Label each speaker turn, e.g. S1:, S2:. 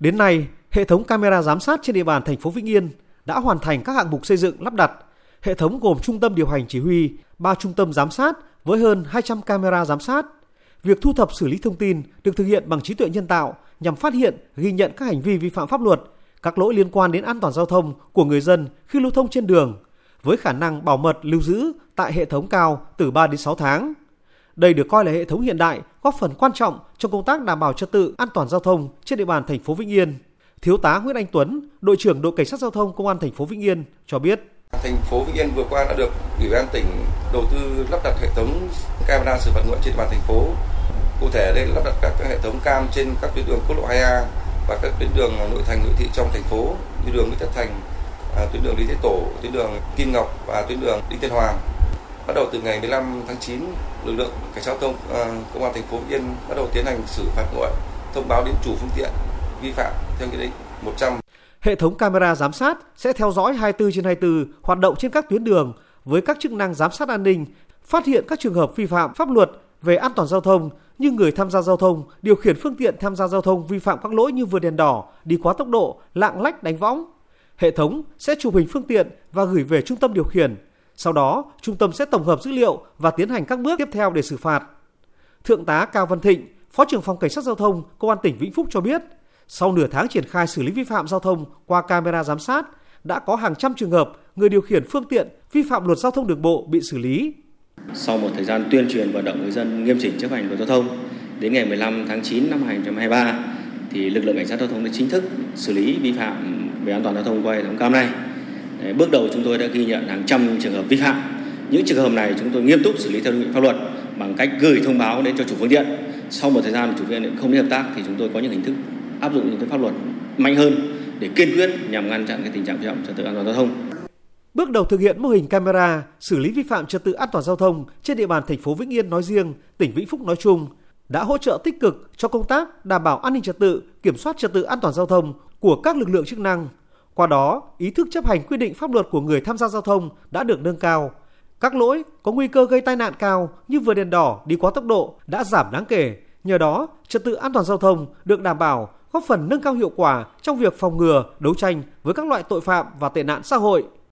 S1: Đến nay, hệ thống camera giám sát trên địa bàn thành phố Vĩnh Yên đã hoàn thành các hạng mục xây dựng lắp đặt. Hệ thống gồm trung tâm điều hành chỉ huy, 3 trung tâm giám sát với hơn 200 camera giám sát. Việc thu thập xử lý thông tin được thực hiện bằng trí tuệ nhân tạo nhằm phát hiện, ghi nhận các hành vi vi phạm pháp luật, các lỗi liên quan đến an toàn giao thông của người dân khi lưu thông trên đường với khả năng bảo mật lưu giữ tại hệ thống cao từ 3 đến 6 tháng. Đây được coi là hệ thống hiện đại góp phần quan trọng trong công tác đảm bảo trật tự an toàn giao thông trên địa bàn thành phố Vĩnh Yên. Thiếu tá Nguyễn Anh Tuấn, đội trưởng đội cảnh sát giao thông công an thành phố Vĩnh Yên cho biết:
S2: Thành phố Vĩnh Yên vừa qua đã được Ủy ban tỉnh đầu tư lắp đặt hệ thống camera xử phạt nguội trên địa bàn thành phố. Cụ thể đây là lắp đặt các hệ thống cam trên các tuyến đường quốc lộ 2A và các tuyến đường nội thành nội thị trong thành phố như đường Nguyễn Tất Thành, à, tuyến đường Lý Thế Tổ, tuyến đường Kim Ngọc và tuyến đường Đinh Tiên Hoàng. Bắt đầu từ ngày 15 tháng 9, lực lượng cảnh sát giao thông à, công an thành phố Yên bắt đầu tiến hành xử phạt nguội, thông báo đến chủ phương tiện vi phạm theo nghị định 100.
S1: Hệ thống camera giám sát sẽ theo dõi 24 trên 24 hoạt động trên các tuyến đường với các chức năng giám sát an ninh, phát hiện các trường hợp vi phạm pháp luật về an toàn giao thông như người tham gia giao thông điều khiển phương tiện tham gia giao thông vi phạm các lỗi như vượt đèn đỏ, đi quá tốc độ, lạng lách đánh võng. Hệ thống sẽ chụp hình phương tiện và gửi về trung tâm điều khiển. Sau đó, trung tâm sẽ tổng hợp dữ liệu và tiến hành các bước tiếp theo để xử phạt. Thượng tá Cao Văn Thịnh, Phó trưởng phòng Cảnh sát giao thông Công an tỉnh Vĩnh Phúc cho biết, sau nửa tháng triển khai xử lý vi phạm giao thông qua camera giám sát, đã có hàng trăm trường hợp người điều khiển phương tiện vi phạm luật giao thông đường bộ bị xử lý.
S3: Sau một thời gian tuyên truyền vận động người dân nghiêm chỉnh chấp hành luật giao thông, đến ngày 15 tháng 9 năm 2023 thì lực lượng cảnh sát giao thông đã chính thức xử lý vi phạm về an toàn giao thông qua hệ thống cam này. Bước đầu chúng tôi đã ghi nhận hàng trăm trường hợp vi phạm. Những trường hợp này chúng tôi nghiêm túc xử lý theo quy định pháp luật bằng cách gửi thông báo đến cho chủ phương tiện. Sau một thời gian chủ phương tiện không đi hợp tác thì chúng tôi có những hình thức áp dụng những cái pháp luật mạnh hơn để kiên quyết nhằm ngăn chặn cái tình trạng vi phạm trật tự an toàn giao thông.
S1: Bước đầu thực hiện mô hình camera xử lý vi phạm trật tự an toàn giao thông trên địa bàn thành phố Vĩnh Yên nói riêng, tỉnh Vĩnh Phúc nói chung đã hỗ trợ tích cực cho công tác đảm bảo an ninh trật tự, kiểm soát trật tự an toàn giao thông của các lực lượng chức năng. Qua đó, ý thức chấp hành quy định pháp luật của người tham gia giao thông đã được nâng cao. Các lỗi có nguy cơ gây tai nạn cao như vượt đèn đỏ, đi quá tốc độ đã giảm đáng kể. Nhờ đó, trật tự an toàn giao thông được đảm bảo, góp phần nâng cao hiệu quả trong việc phòng ngừa, đấu tranh với các loại tội phạm và tệ nạn xã hội